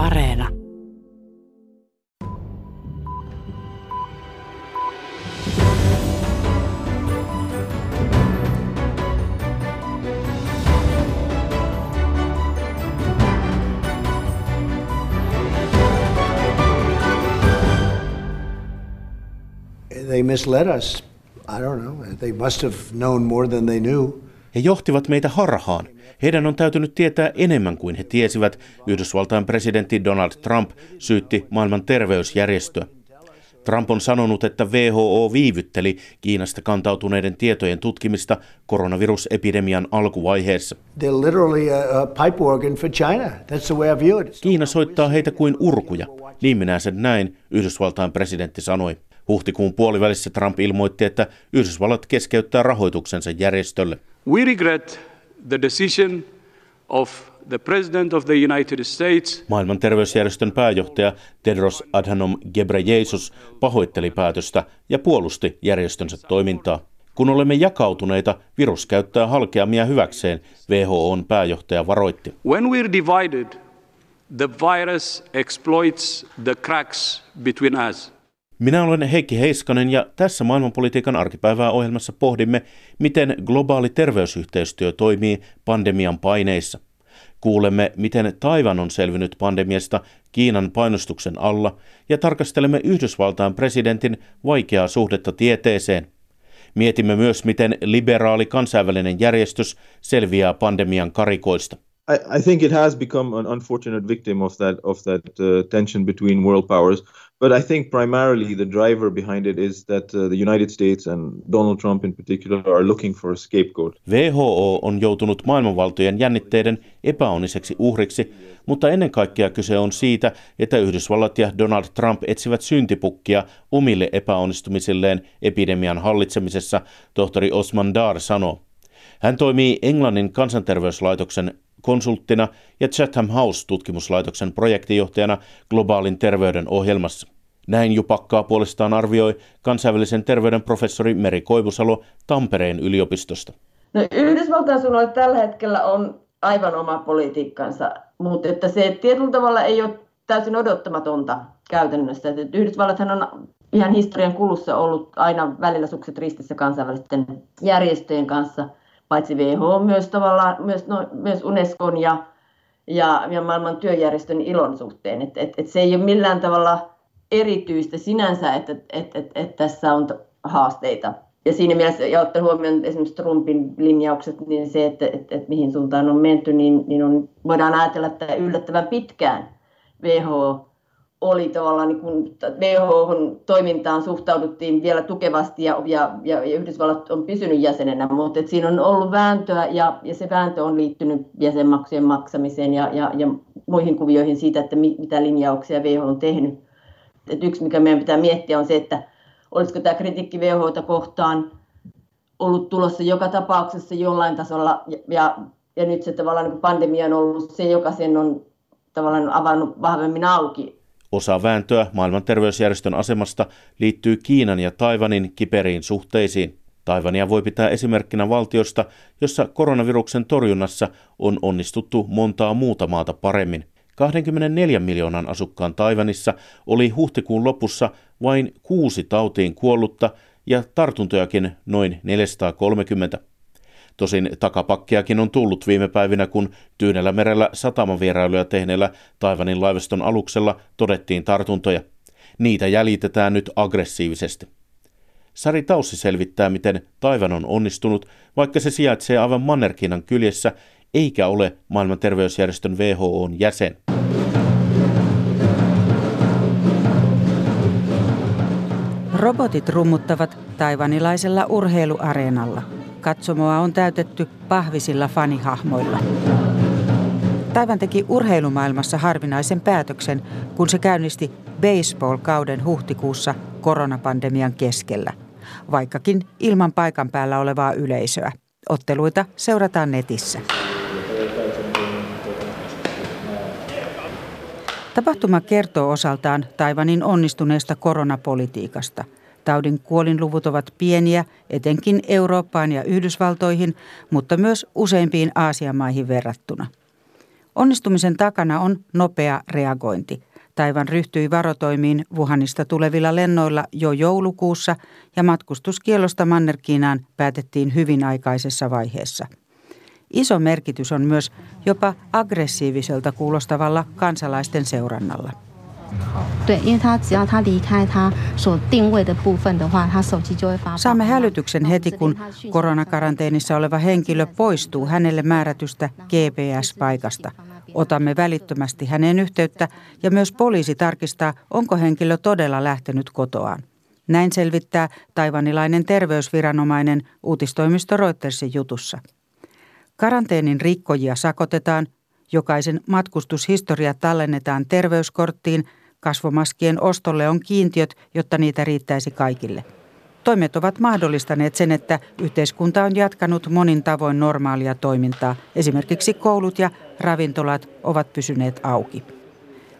Areena. They misled us. I don't know. They must have known more than they knew. He johtivat meitä harhaan. Heidän on täytynyt tietää enemmän kuin he tiesivät. Yhdysvaltain presidentti Donald Trump syytti maailman terveysjärjestöä. Trump on sanonut, että WHO viivytteli Kiinasta kantautuneiden tietojen tutkimista koronavirusepidemian alkuvaiheessa. Kiina soittaa heitä kuin urkuja. Niin minä sen näin, Yhdysvaltain presidentti sanoi. Huhtikuun puolivälissä Trump ilmoitti, että Yhdysvallat keskeyttää rahoituksensa järjestölle. We regret the decision of the President of the United States. Maailman terveysjärjestön pääjohtaja Tedros Adhanom Ghebreyesus pahoitteli päätöstä ja puolusti järjestönsä toimintaa. Kun olemme jakautuneita, virus käyttää halkeamia hyväkseen, WHOn pääjohtaja varoitti. When we're divided, the virus exploits the cracks between us. Minä olen Heikki Heiskanen ja tässä maailmanpolitiikan arkipäivää ohjelmassa pohdimme, miten globaali terveysyhteistyö toimii pandemian paineissa. Kuulemme, miten Taivan on selvinnyt pandemiasta Kiinan painostuksen alla ja tarkastelemme Yhdysvaltain presidentin vaikeaa suhdetta tieteeseen. Mietimme myös, miten liberaali kansainvälinen järjestys selviää pandemian karikoista. I, I think it has become an unfortunate victim of that of that uh, tension between world powers. But I think primarily the driver behind it is that uh, the United States and Donald Trump in particular are looking for a scapegoat. WHO on joutunut maailmanvaltojen jännitteiden epäonniseksi uhriksi, mutta ennen kaikkea kyse on siitä, että Yhdysvallat ja Donald Trump etsivät syntipukkia omille epäonnistumisilleen epidemian hallitsemisessa, tohtori Osman Dar sanoo. Hän toimii Englannin kansanterveyslaitoksen konsulttina ja Chatham House-tutkimuslaitoksen projektijohtajana globaalin terveyden ohjelmassa. Näin Jupakkaa puolestaan arvioi kansainvälisen terveyden professori Meri Koivusalo Tampereen yliopistosta. No, Yhdysvaltain suunnalla tällä hetkellä on aivan oma politiikkansa, mutta että se tietyllä tavalla ei ole täysin odottamatonta käytännössä. Että Yhdysvallathan on ihan historian kulussa ollut aina välillä sukset ristissä kansainvälisten järjestöjen kanssa – paitsi WHO, myös tavallaan myös, no, myös Unescon ja, ja, ja maailman työjärjestön ilon suhteen. Et, et, et se ei ole millään tavalla erityistä sinänsä, että et, et, et tässä on haasteita. Ja siinä mielessä, ja ottaa huomioon esimerkiksi Trumpin linjaukset, niin se, että et, et mihin suuntaan on menty, niin, niin on, voidaan ajatella, että yllättävän pitkään WHO oli tavallaan niin kuin WHOn toimintaan suhtauduttiin vielä tukevasti ja, ja, ja Yhdysvallat on pysynyt jäsenenä, mutta siinä on ollut vääntöä ja, ja se vääntö on liittynyt jäsenmaksujen maksamiseen ja, ja, ja muihin kuvioihin siitä, että mit, mitä linjauksia WHO on tehnyt. Et yksi, mikä meidän pitää miettiä, on se, että olisiko tämä kritiikki WHOta kohtaan ollut tulossa joka tapauksessa jollain tasolla ja, ja, ja nyt se tavallaan niin pandemia on ollut se, joka sen on tavallaan avannut vahvemmin auki Osa vääntöä maailman terveysjärjestön asemasta liittyy Kiinan ja Taivanin kiperiin suhteisiin. Taivania voi pitää esimerkkinä valtiosta, jossa koronaviruksen torjunnassa on onnistuttu montaa muuta maata paremmin. 24 miljoonan asukkaan Taivanissa oli huhtikuun lopussa vain kuusi tautiin kuollutta ja tartuntojakin noin 430. Tosin takapakkiakin on tullut viime päivinä, kun Tyynellä merellä satamavierailuja tehneellä Taivanin laivaston aluksella todettiin tartuntoja. Niitä jäljitetään nyt aggressiivisesti. Sari Taussi selvittää, miten Taivan on onnistunut, vaikka se sijaitsee aivan Mannerkiinan kyljessä, eikä ole maailman terveysjärjestön WHOn jäsen. Robotit rummuttavat taivanilaisella urheiluareenalla – Katsomoa on täytetty pahvisilla fanihahmoilla. Taivan teki urheilumaailmassa harvinaisen päätöksen, kun se käynnisti baseball-kauden huhtikuussa koronapandemian keskellä, vaikkakin ilman paikan päällä olevaa yleisöä. Otteluita seurataan netissä. Tapahtuma kertoo osaltaan Taivanin onnistuneesta koronapolitiikasta – Taudin kuolinluvut ovat pieniä, etenkin Eurooppaan ja Yhdysvaltoihin, mutta myös useimpiin Aasian maihin verrattuna. Onnistumisen takana on nopea reagointi. Taivan ryhtyi varotoimiin Wuhanista tulevilla lennoilla jo joulukuussa ja matkustuskielosta Manner-Kiinaan päätettiin hyvin aikaisessa vaiheessa. Iso merkitys on myös jopa aggressiiviselta kuulostavalla kansalaisten seurannalla. Saamme hälytyksen heti, kun koronakaranteenissa oleva henkilö poistuu hänelle määrätystä GPS-paikasta. Otamme välittömästi hänen yhteyttä ja myös poliisi tarkistaa, onko henkilö todella lähtenyt kotoaan. Näin selvittää taivanilainen terveysviranomainen uutistoimisto Reutersin jutussa. Karanteenin rikkojia sakotetaan, jokaisen matkustushistoria tallennetaan terveyskorttiin, kasvomaskien ostolle on kiintiöt, jotta niitä riittäisi kaikille. Toimet ovat mahdollistaneet sen, että yhteiskunta on jatkanut monin tavoin normaalia toimintaa. Esimerkiksi koulut ja ravintolat ovat pysyneet auki.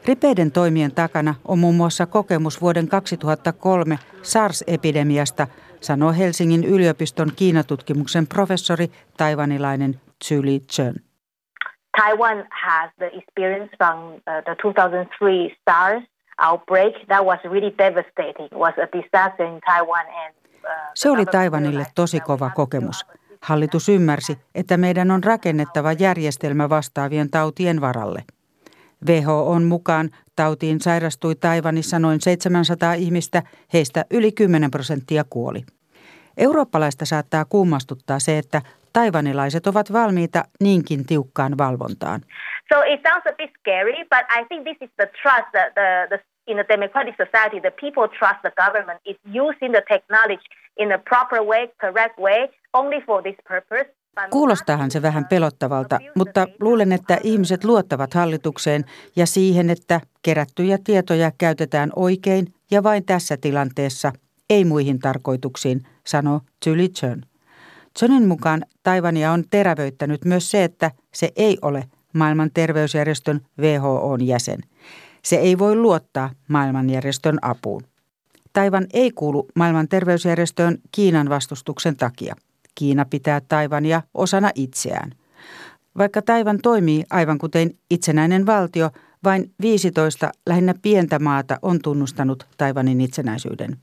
Ripeiden toimien takana on muun muassa kokemus vuoden 2003 SARS-epidemiasta, sanoo Helsingin yliopiston Kiinatutkimuksen professori taivanilainen Julie Chen. Taiwan has the experience from uh, the 2003 SARS outbreak. That was really devastating. It was a disaster in Taiwan and uh, se oli Taiwanille tosi kova kokemus. Hallitus ymmärsi, että meidän on rakennettava järjestelmä vastaavien tautien varalle. WHOn mukaan tautiin sairastui Taiwanissa noin 700 ihmistä, heistä yli 10 prosenttia kuoli. Eurooppalaista saattaa kummastuttaa se, että taivanilaiset ovat valmiita niinkin tiukkaan valvontaan. So it sounds a bit scary, but I think this is the trust that the, the in a democratic society, the people trust the government is using the technology in a proper way, correct way, only for this purpose. Kuulostaahan se vähän pelottavalta, mutta luulen, että ihmiset luottavat hallitukseen ja siihen, että kerättyjä tietoja käytetään oikein ja vain tässä tilanteessa, ei muihin tarkoituksiin, sanoo Julie Chen. Chenin mukaan Taivania on terävöittänyt myös se, että se ei ole maailman terveysjärjestön WHOn jäsen. Se ei voi luottaa maailmanjärjestön apuun. Taivan ei kuulu maailman terveysjärjestöön Kiinan vastustuksen takia. Kiina pitää Taivania osana itseään. Vaikka Taivan toimii aivan kuten itsenäinen valtio, vain 15 lähinnä pientä maata on tunnustanut Taivanin itsenäisyyden.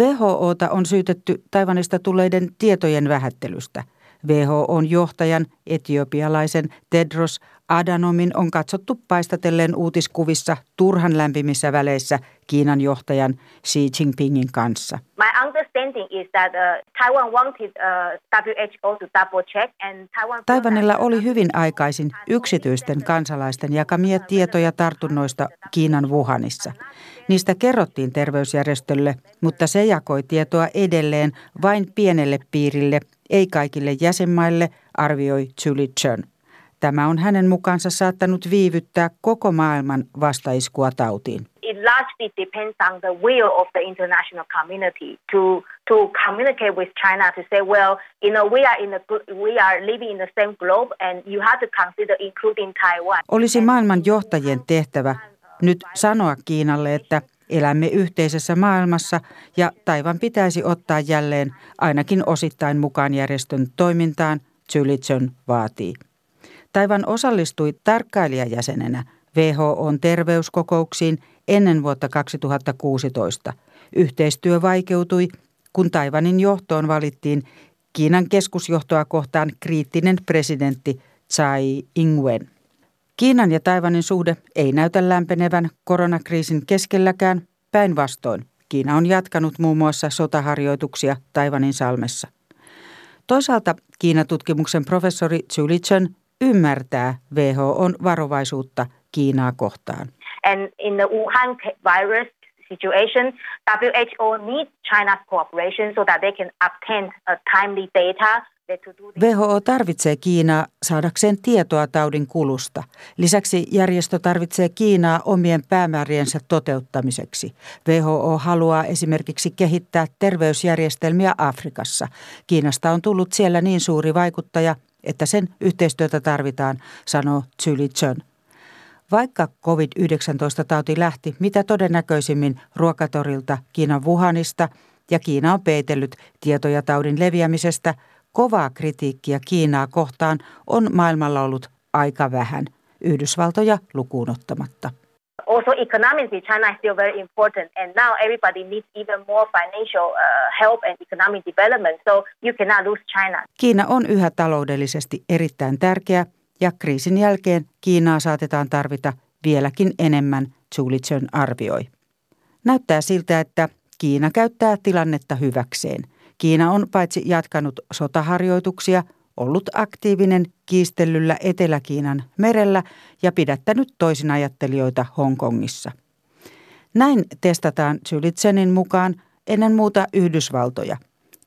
WHOta on syytetty Taivanista tulleiden tietojen vähättelystä. WHOn johtajan, etiopialaisen Tedros Adanomin on katsottu paistatelleen uutiskuvissa turhan lämpimissä väleissä Kiinan johtajan Xi Jinpingin kanssa. My understanding is that uh, Taiwan wanted uh, WHO to double check and Taiwan Taiwanilla oli hyvin aikaisin yksityisten kansalaisten jakamia tietoja tartunnoista Kiinan Wuhanissa. Niistä kerrottiin terveysjärjestölle, mutta se jakoi tietoa edelleen vain pienelle piirille, ei kaikille jäsenmaille, arvioi Julie Chen. Tämä on hänen mukaansa saattanut viivyttää koko maailman vastaiskua tautiin. It largely depends on the will of the international community to to communicate with China to say, well, you know, we are in the we are living in the same globe, and you have to consider including Taiwan. Olisi maailman johtajien tehtävä nyt sanoa Kiinalle, että elämme yhteisessä maailmassa ja Taivan pitäisi ottaa jälleen ainakin osittain mukaan järjestön toimintaan, Chulitson vaatii. Taivan osallistui tarkkailijajäsenenä WHOn terveyskokouksiin ennen vuotta 2016. Yhteistyö vaikeutui, kun Taivanin johtoon valittiin Kiinan keskusjohtoa kohtaan kriittinen presidentti Tsai Ing-wen. Kiinan ja Taivanin suhde ei näytä lämpenevän koronakriisin keskelläkään. Päinvastoin, Kiina on jatkanut muun muassa sotaharjoituksia Taivanin salmessa. Toisaalta Kiinatutkimuksen professori Julie Chen ymmärtää WHOn varovaisuutta Kiinaa kohtaan. And in the Wuhan virus situation, WHO needs China's cooperation so that they can obtain a timely data WHO tarvitsee Kiinaa saadakseen tietoa taudin kulusta. Lisäksi järjestö tarvitsee Kiinaa omien päämääriensä toteuttamiseksi. WHO haluaa esimerkiksi kehittää terveysjärjestelmiä Afrikassa. Kiinasta on tullut siellä niin suuri vaikuttaja, että sen yhteistyötä tarvitaan, sanoo Julie Chen. Vaikka COVID-19-tauti lähti mitä todennäköisimmin ruokatorilta Kiinan Wuhanista ja Kiina on peitellyt tietoja taudin leviämisestä, kovaa kritiikkiä Kiinaa kohtaan on maailmalla ollut aika vähän, Yhdysvaltoja lukuun ottamatta. Also, economically, China is still very important, and now everybody needs even more financial uh, help and economic development. So you cannot lose China. Kiina on yhä taloudellisesti erittäin tärkeä, ja kriisin jälkeen Kiinaa saatetaan tarvita vieläkin enemmän, Zulitsen arvioi. Näyttää siltä, että Kiina käyttää tilannetta hyväkseen. Kiina on paitsi jatkanut sotaharjoituksia, ollut aktiivinen kiistellyllä Etelä-Kiinan merellä ja pidättänyt toisinajattelijoita Hongkongissa. Näin testataan Zylitsenin mukaan ennen muuta Yhdysvaltoja.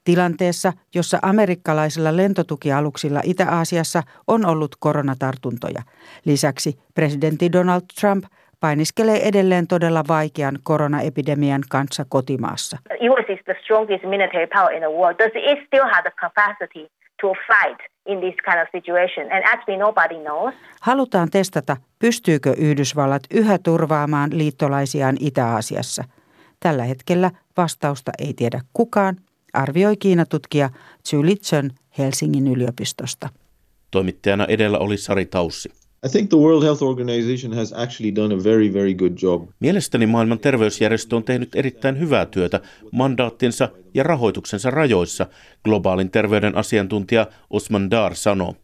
Tilanteessa, jossa amerikkalaisilla lentotukialuksilla Itä-Aasiassa on ollut koronatartuntoja. Lisäksi presidentti Donald Trump – painiskelee edelleen todella vaikean koronaepidemian kanssa kotimaassa. US is the strongest military power in the world. Does it still have the capacity to fight in this kind of situation? And actually nobody knows. Halutaan testata, pystyykö Yhdysvallat yhä turvaamaan liittolaisiaan Itä-Aasiassa. Tällä hetkellä vastausta ei tiedä kukaan, arvioi Kiinatutkija Zhu Lichun Helsingin yliopistosta. Toimittajana edellä oli Sari Taussi. I think the World Health Organization has actually done a very, very good job. Mielestäni maailman terveysjärjestö on tehnyt erittäin hyvää työtä mandaattinsa ja rahoituksensa rajoissa, globaalin terveyden asiantuntija Osman Dar sanoo.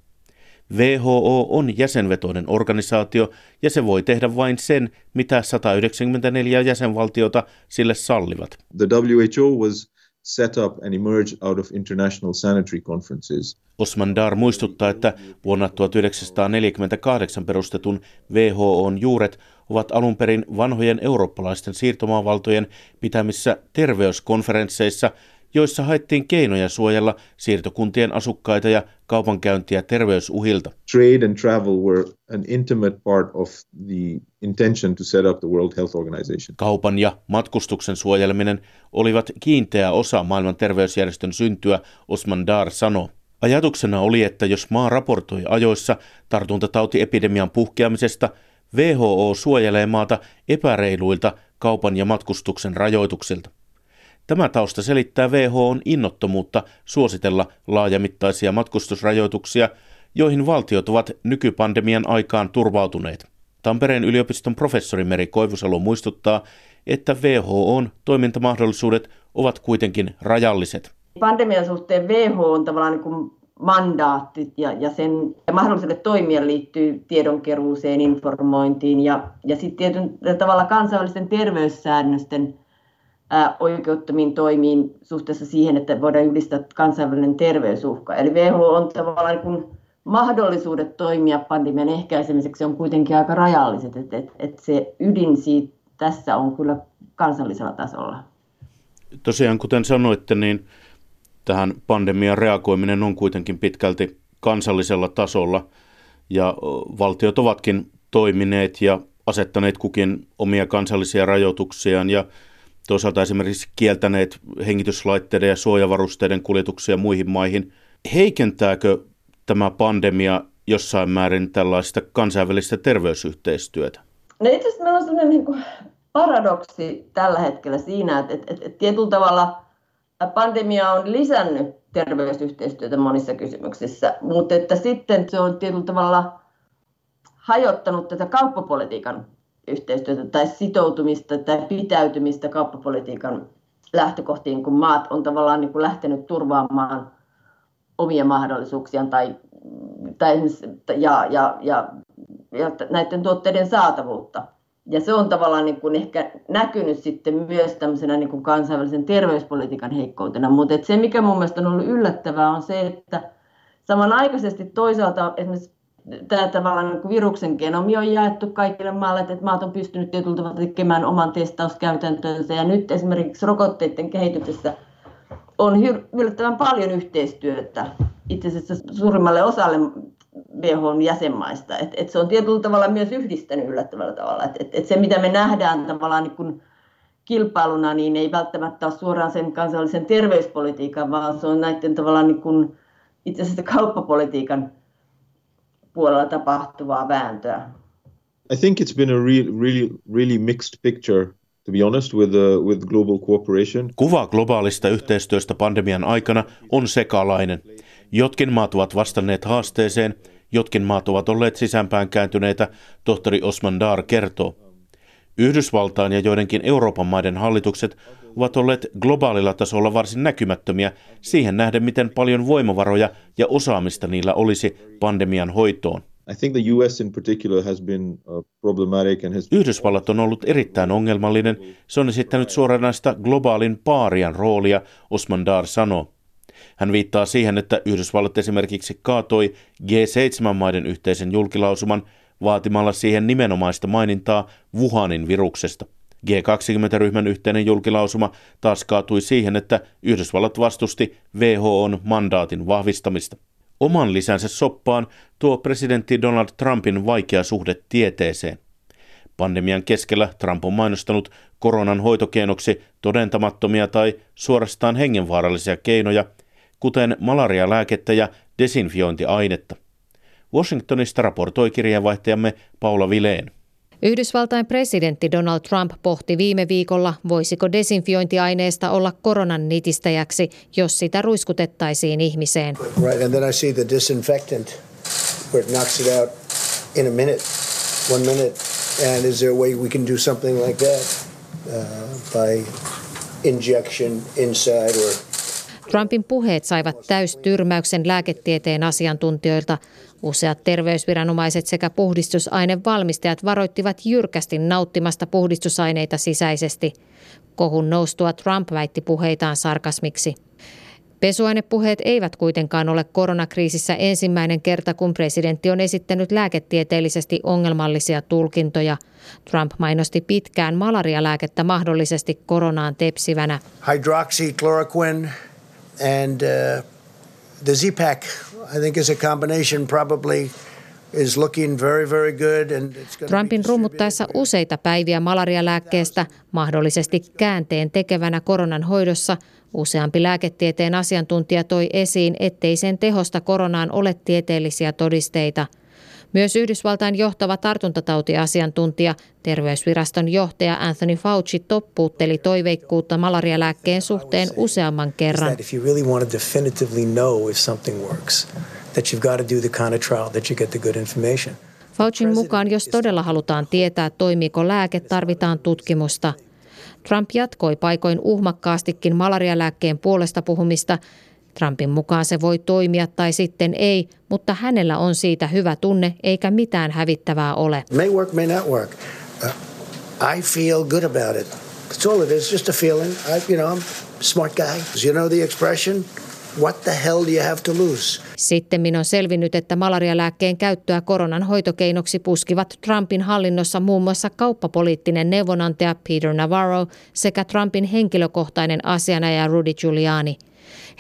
WHO on jäsenvetoinen organisaatio ja se voi tehdä vain sen, mitä 194 jäsenvaltiota sille sallivat. The WHO was set up and emerge out of international sanitary conferences. Osman Dar muistuttaa, että vuonna 1948 perustetun WHOn juuret ovat alun perin vanhojen eurooppalaisten siirtomaavaltojen pitämissä terveyskonferensseissa, joissa haettiin keinoja suojella siirtokuntien asukkaita ja kaupankäyntiä terveysuhilta. Trade and travel were an intimate part of the intention to set up the World Health Organization. Kaupan ja matkustuksen suojeleminen olivat kiinteä osa maailman terveysjärjestön syntyä, Osman Dar sanoi. Ajatuksena oli, että jos maa raportoi ajoissa tartuntatautiepidemian puhkeamisesta, WHO suojelee maata epäreiluilta kaupan ja matkustuksen rajoituksilta. Tämä tausta selittää WHOn innottomuutta suositella laajamittaisia matkustusrajoituksia, joihin valtiot ovat nykypandemian aikaan turvautuneet. Tampereen yliopiston professori Meri Koivusalo muistuttaa, että WHOn toimintamahdollisuudet ovat kuitenkin rajalliset. Pandemian suhteen WHO on tavallaan niin kuin mandaatti ja, ja sen ja mahdolliselle toimia liittyy tiedonkeruuseen, informointiin ja, ja sitten tietyllä tavalla kansainvälisten terveyssäännösten ää, oikeuttomiin toimiin suhteessa siihen, että voidaan ylistää kansainvälinen terveysuhka. Eli WHO on tavallaan niin mahdollisuudet toimia pandemian ehkäisemiseksi on kuitenkin aika rajalliset, että et, et se ydin siitä tässä on kyllä kansallisella tasolla. Tosiaan, kuten sanoitte, niin tähän pandemian reagoiminen on kuitenkin pitkälti kansallisella tasolla ja valtiot ovatkin toimineet ja asettaneet kukin omia kansallisia rajoituksiaan ja toisaalta esimerkiksi kieltäneet hengityslaitteiden ja suojavarusteiden kuljetuksia muihin maihin. Heikentääkö tämä pandemia jossain määrin tällaista kansainvälistä terveysyhteistyötä? No itse asiassa meillä on sellainen niin paradoksi tällä hetkellä siinä, että, että, että, että tietyllä tavalla pandemia on lisännyt terveysyhteistyötä monissa kysymyksissä, mutta että sitten se on tietyllä tavalla hajottanut tätä kauppapolitiikan yhteistyötä tai sitoutumista tai pitäytymistä kauppapolitiikan lähtökohtiin, kun maat on tavallaan niin kuin lähtenyt turvaamaan omia mahdollisuuksiaan tai, tai ja, ja, ja, ja näiden tuotteiden saatavuutta. Ja se on tavallaan niin kuin ehkä näkynyt sitten myös tämmöisenä niin kuin kansainvälisen terveyspolitiikan heikkoutena. Mutta se, mikä mun mielestä on ollut yllättävää, on se, että samanaikaisesti toisaalta esimerkiksi tämä tavallaan niin viruksen genomi on jaettu kaikille maalle, että maat on pystynyt tietyllä tavalla tekemään oman testauskäytäntönsä. Ja nyt esimerkiksi rokotteiden kehityksessä on yllättävän paljon yhteistyötä itse asiassa suurimmalle osalle WHOn jäsenmaista. Et, et se on tietyllä tavalla myös yhdistänyt yllättävällä tavalla. Et, et, et se, mitä me nähdään tavallaan niin kun kilpailuna, niin ei välttämättä ole suoraan sen kansallisen terveyspolitiikan, vaan se on näiden tavallaan niin kun itse asiassa kauppapolitiikan puolella tapahtuvaa vääntöä. I think it's been a real, really, really mixed picture to be honest, with, uh, with global cooperation. Kuva globaalista yhteistyöstä pandemian aikana on sekalainen. Jotkin maat ovat vastanneet haasteeseen, Jotkin maat ovat olleet sisäänpään kääntyneitä, tohtori Osman Dar kertoo. Yhdysvaltain ja joidenkin Euroopan maiden hallitukset ovat olleet globaalilla tasolla varsin näkymättömiä siihen nähden, miten paljon voimavaroja ja osaamista niillä olisi pandemian hoitoon. Uh. Yhdysvallat on ollut erittäin ongelmallinen. Se on esittänyt suoranaista globaalin paarian roolia, Osman Dar sanoo. Hän viittaa siihen, että Yhdysvallat esimerkiksi kaatoi G7-maiden yhteisen julkilausuman vaatimalla siihen nimenomaista mainintaa Wuhanin viruksesta. G20-ryhmän yhteinen julkilausuma taas kaatui siihen, että Yhdysvallat vastusti WHOn mandaatin vahvistamista. Oman lisänsä soppaan tuo presidentti Donald Trumpin vaikea suhde tieteeseen. Pandemian keskellä Trump on mainostanut koronan hoitokeinoksi todentamattomia tai suorastaan hengenvaarallisia keinoja, kuten malarialääkettä ja desinfiointiainetta. Washingtonista raportoi kirjeenvaihtajamme Paula Vileen. Yhdysvaltain presidentti Donald Trump pohti viime viikolla, voisiko desinfiointiaineesta olla koronan nitistäjäksi, jos sitä ruiskutettaisiin ihmiseen. Right, and then I see the disinfectant where it knocks it out in a minute, one minute. And is there a way we can do something like that uh, by injection inside or Trumpin puheet saivat täystyrmäyksen lääketieteen asiantuntijoilta. Useat terveysviranomaiset sekä puhdistusainevalmistajat varoittivat jyrkästi nauttimasta puhdistusaineita sisäisesti. Kohun noustua Trump väitti puheitaan sarkasmiksi. Pesuainepuheet eivät kuitenkaan ole koronakriisissä ensimmäinen kerta, kun presidentti on esittänyt lääketieteellisesti ongelmallisia tulkintoja. Trump mainosti pitkään malarialääkettä mahdollisesti koronaan tepsivänä. Hydroxychloroquine and uh, the Z-Pack, I think, is a combination probably is looking very, very good. And it's Trumpin rummuttaessa useita päiviä malarialääkkeestä, mahdollisesti käänteen tekevänä koronan hoidossa, useampi lääketieteen asiantuntija toi esiin, ettei sen tehosta koronaan ole tieteellisiä todisteita – myös Yhdysvaltain johtava tartuntatautiasiantuntija, terveysviraston johtaja Anthony Fauci toppuutteli toiveikkuutta malarialääkkeen suhteen useamman kerran. Faucin mukaan, jos todella halutaan tietää, toimiiko lääke, tarvitaan tutkimusta. Trump jatkoi paikoin uhmakkaastikin malarialääkkeen puolesta puhumista Trumpin mukaan se voi toimia tai sitten ei, mutta hänellä on siitä hyvä tunne eikä mitään hävittävää ole. May work, may not work. Uh, I feel good about it. That's all it is, just a feeling. I, you know, I'm smart guy. You know the expression? What the hell do you have to lose? Sitten minun on selvinnyt, että malarialääkkeen käyttöä koronan hoitokeinoksi puskivat Trumpin hallinnossa muun muassa kauppapoliittinen neuvonantaja Peter Navarro sekä Trumpin henkilökohtainen asianajaja Rudy Giuliani –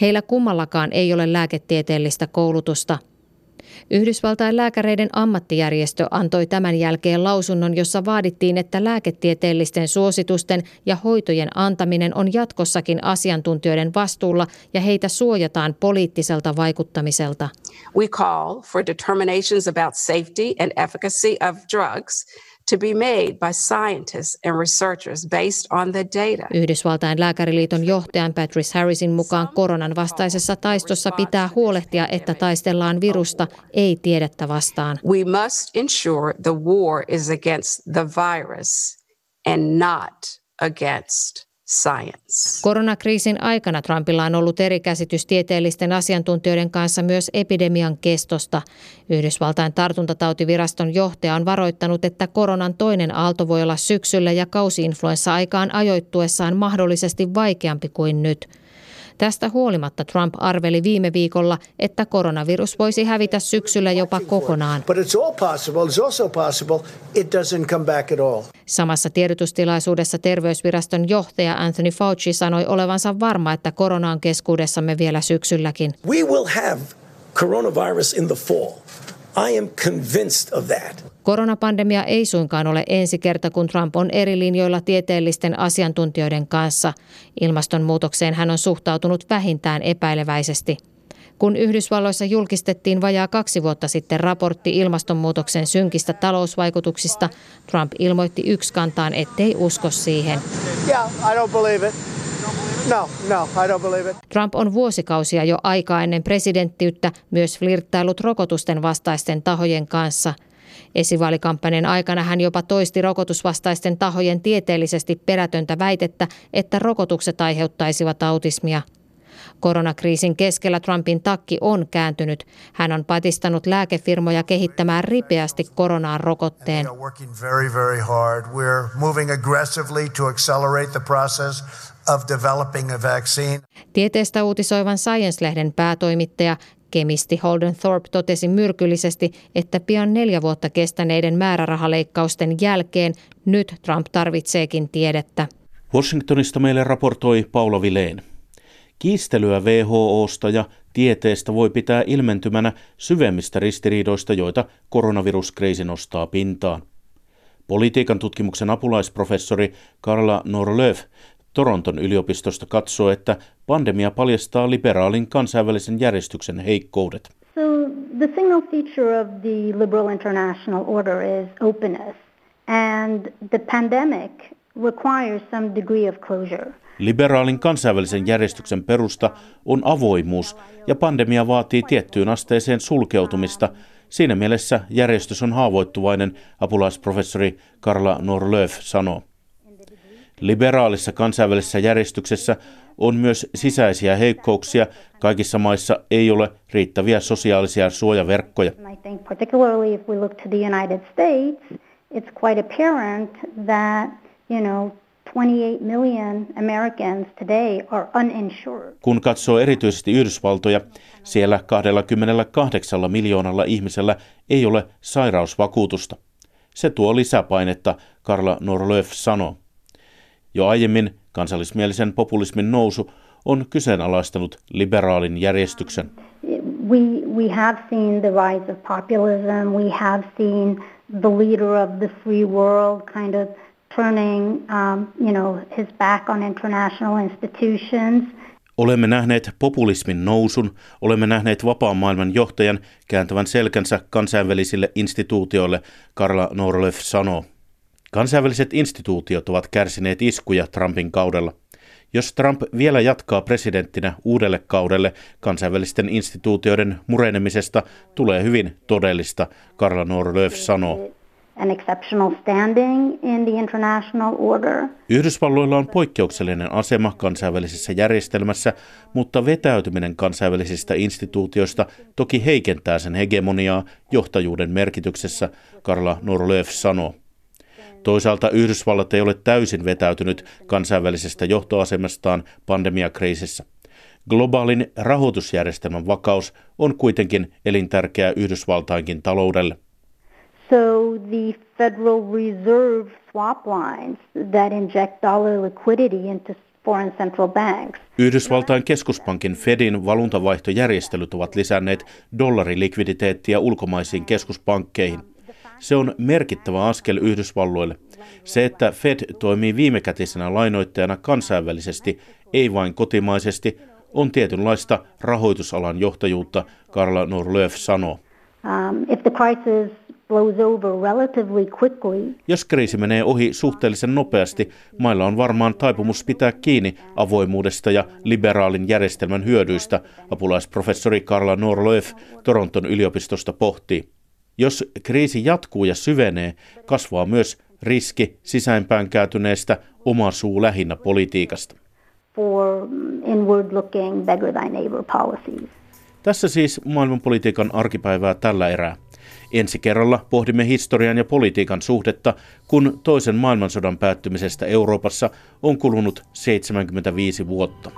Heillä kummallakaan ei ole lääketieteellistä koulutusta. Yhdysvaltain lääkäreiden ammattijärjestö antoi tämän jälkeen lausunnon, jossa vaadittiin, että lääketieteellisten suositusten ja hoitojen antaminen on jatkossakin asiantuntijoiden vastuulla ja heitä suojataan poliittiselta vaikuttamiselta. We call for determinations about safety and efficacy of drugs to be made by scientists and researchers based on the data. Yhdysvaltain lääkäriliiton johtajan Patrice Harrisin mukaan koronan vastaisessa taistossa pitää huolehtia, että taistellaan virusta, ei tiedettä vastaan. We must ensure the war is against the virus and not against science. Koronakriisin aikana Trumpilla on ollut eri käsitys tieteellisten asiantuntijoiden kanssa myös epidemian kestosta. Yhdysvaltain tartuntatautiviraston johtaja on varoittanut, että koronan toinen aalto voi olla syksyllä ja kausiinfluenssa-aikaan ajoittuessaan mahdollisesti vaikeampi kuin nyt – Tästä huolimatta Trump arveli viime viikolla, että koronavirus voisi hävitä syksyllä jopa kokonaan. Samassa tiedotustilaisuudessa terveysviraston johtaja Anthony Fauci sanoi olevansa varma, että korona on keskuudessamme vielä syksylläkin. We will have coronavirus in the fall. I am convinced of that. Koronapandemia ei suinkaan ole ensi kerta, kun Trump on eri linjoilla tieteellisten asiantuntijoiden kanssa. Ilmastonmuutokseen hän on suhtautunut vähintään epäileväisesti. Kun Yhdysvalloissa julkistettiin vajaa kaksi vuotta sitten raportti ilmastonmuutoksen synkistä talousvaikutuksista, Trump ilmoitti yksikantaan, ettei usko siihen. Yeah, I don't believe it. No, no, I don't believe it. Trump on vuosikausia jo aikaa ennen presidenttiyttä myös flirttailut rokotusten vastaisten tahojen kanssa. Esivaalikampanjan aikana hän jopa toisti rokotusvastaisten tahojen tieteellisesti perätöntä väitettä, että rokotukset aiheuttaisivat autismia – Koronakriisin keskellä Trumpin takki on kääntynyt. Hän on patistanut lääkefirmoja kehittämään ripeästi koronaan rokotteen. Tieteestä uutisoivan Science-lehden päätoimittaja Kemisti Holden Thorpe totesi myrkyllisesti, että pian neljä vuotta kestäneiden määrärahaleikkausten jälkeen nyt Trump tarvitseekin tiedettä. Washingtonista meille raportoi Paula Vileen. Kiistelyä WHOsta ja tieteestä voi pitää ilmentymänä syvemmistä ristiriidoista, joita koronaviruskriisi nostaa pintaan. Politiikan tutkimuksen apulaisprofessori Karla Norlöf Toronton yliopistosta katsoo, että pandemia paljastaa liberaalin kansainvälisen järjestyksen heikkoudet. So the feature of the liberal international order is openness and the pandemic requires some degree of closure. Liberaalin kansainvälisen järjestyksen perusta on avoimuus ja pandemia vaatii tiettyyn asteeseen sulkeutumista. Siinä mielessä järjestys on haavoittuvainen, apulaisprofessori Karla Norlöf sanoo. Liberaalissa kansainvälisessä järjestyksessä on myös sisäisiä heikkouksia. Kaikissa maissa ei ole riittäviä sosiaalisia suojaverkkoja. It's quite apparent that, you know, 28 million Americans today are uninsured. Kun katsoo erityisesti Yhdysvaltoja, siellä 28 miljoonalla ihmisellä ei ole sairausvakuutusta. Se tuo lisäpainetta, Karla Norlöf sanoo. Jo aiemmin kansallismielisen populismin nousu on kyseenalaistanut liberaalin järjestyksen. We, we have seen the rise of populism. We have seen the leader of the free world kind of turning, um, you know, his back on international institutions. Olemme nähneet populismin nousun, olemme nähneet vapaan maailman johtajan kääntävän selkänsä kansainvälisille instituutioille, Karla Norlöf sanoo. Kansainväliset instituutiot ovat kärsineet iskuja Trumpin kaudella. Jos Trump vielä jatkaa presidenttinä uudelle kaudelle, kansainvälisten instituutioiden murenemisesta tulee hyvin todellista, Karla Norlöf sanoo an exceptional standing in the international order. Yhdysvalloilla on poikkeuksellinen asema kansainvälisessä järjestelmässä, mutta vetäytyminen kansainvälisistä instituutioista toki heikentää sen hegemoniaa johtajuuden merkityksessä, Karla Norlöf sanoo. Toisaalta Yhdysvallat ei ole täysin vetäytynyt kansainvälisestä johtoasemastaan pandemiakriisissä. Globaalin rahoitusjärjestelmän vakaus on kuitenkin elintärkeä Yhdysvaltainkin taloudelle. So the Federal Reserve swap lines that inject dollar liquidity into foreign central banks. Yhdysvaltain keskuspankin Fedin valuntavaihtojärjestelyt ovat lisänneet dollarilikviditeettiä ulkomaisiin keskuspankkeihin. Se on merkittävä askel Yhdysvalloille. Se, että Fed toimii viimekätisenä lainoittajana kansainvälisesti, ei vain kotimaisesti, on tietynlaista rahoitusalan johtajuutta, Karla Norlöf sanoo. Um, if the crisis. Jos kriisi menee ohi suhteellisen nopeasti, mailla on varmaan taipumus pitää kiinni avoimuudesta ja liberaalin järjestelmän hyödyistä, apulaisprofessori Karla Norlöf Toronton yliopistosta pohtii. Jos kriisi jatkuu ja syvenee, kasvaa myös riski sisäinpään kääntyneestä oma suu lähinnä politiikasta. For inward looking, beggar thy neighbor policies. Tässä siis maailmanpolitiikan arkipäivää tällä erää. Ensi kerralla pohdimme historian ja politiikan suhdetta, kun toisen maailmansodan päättymisestä Euroopassa on kulunut 75 vuotta.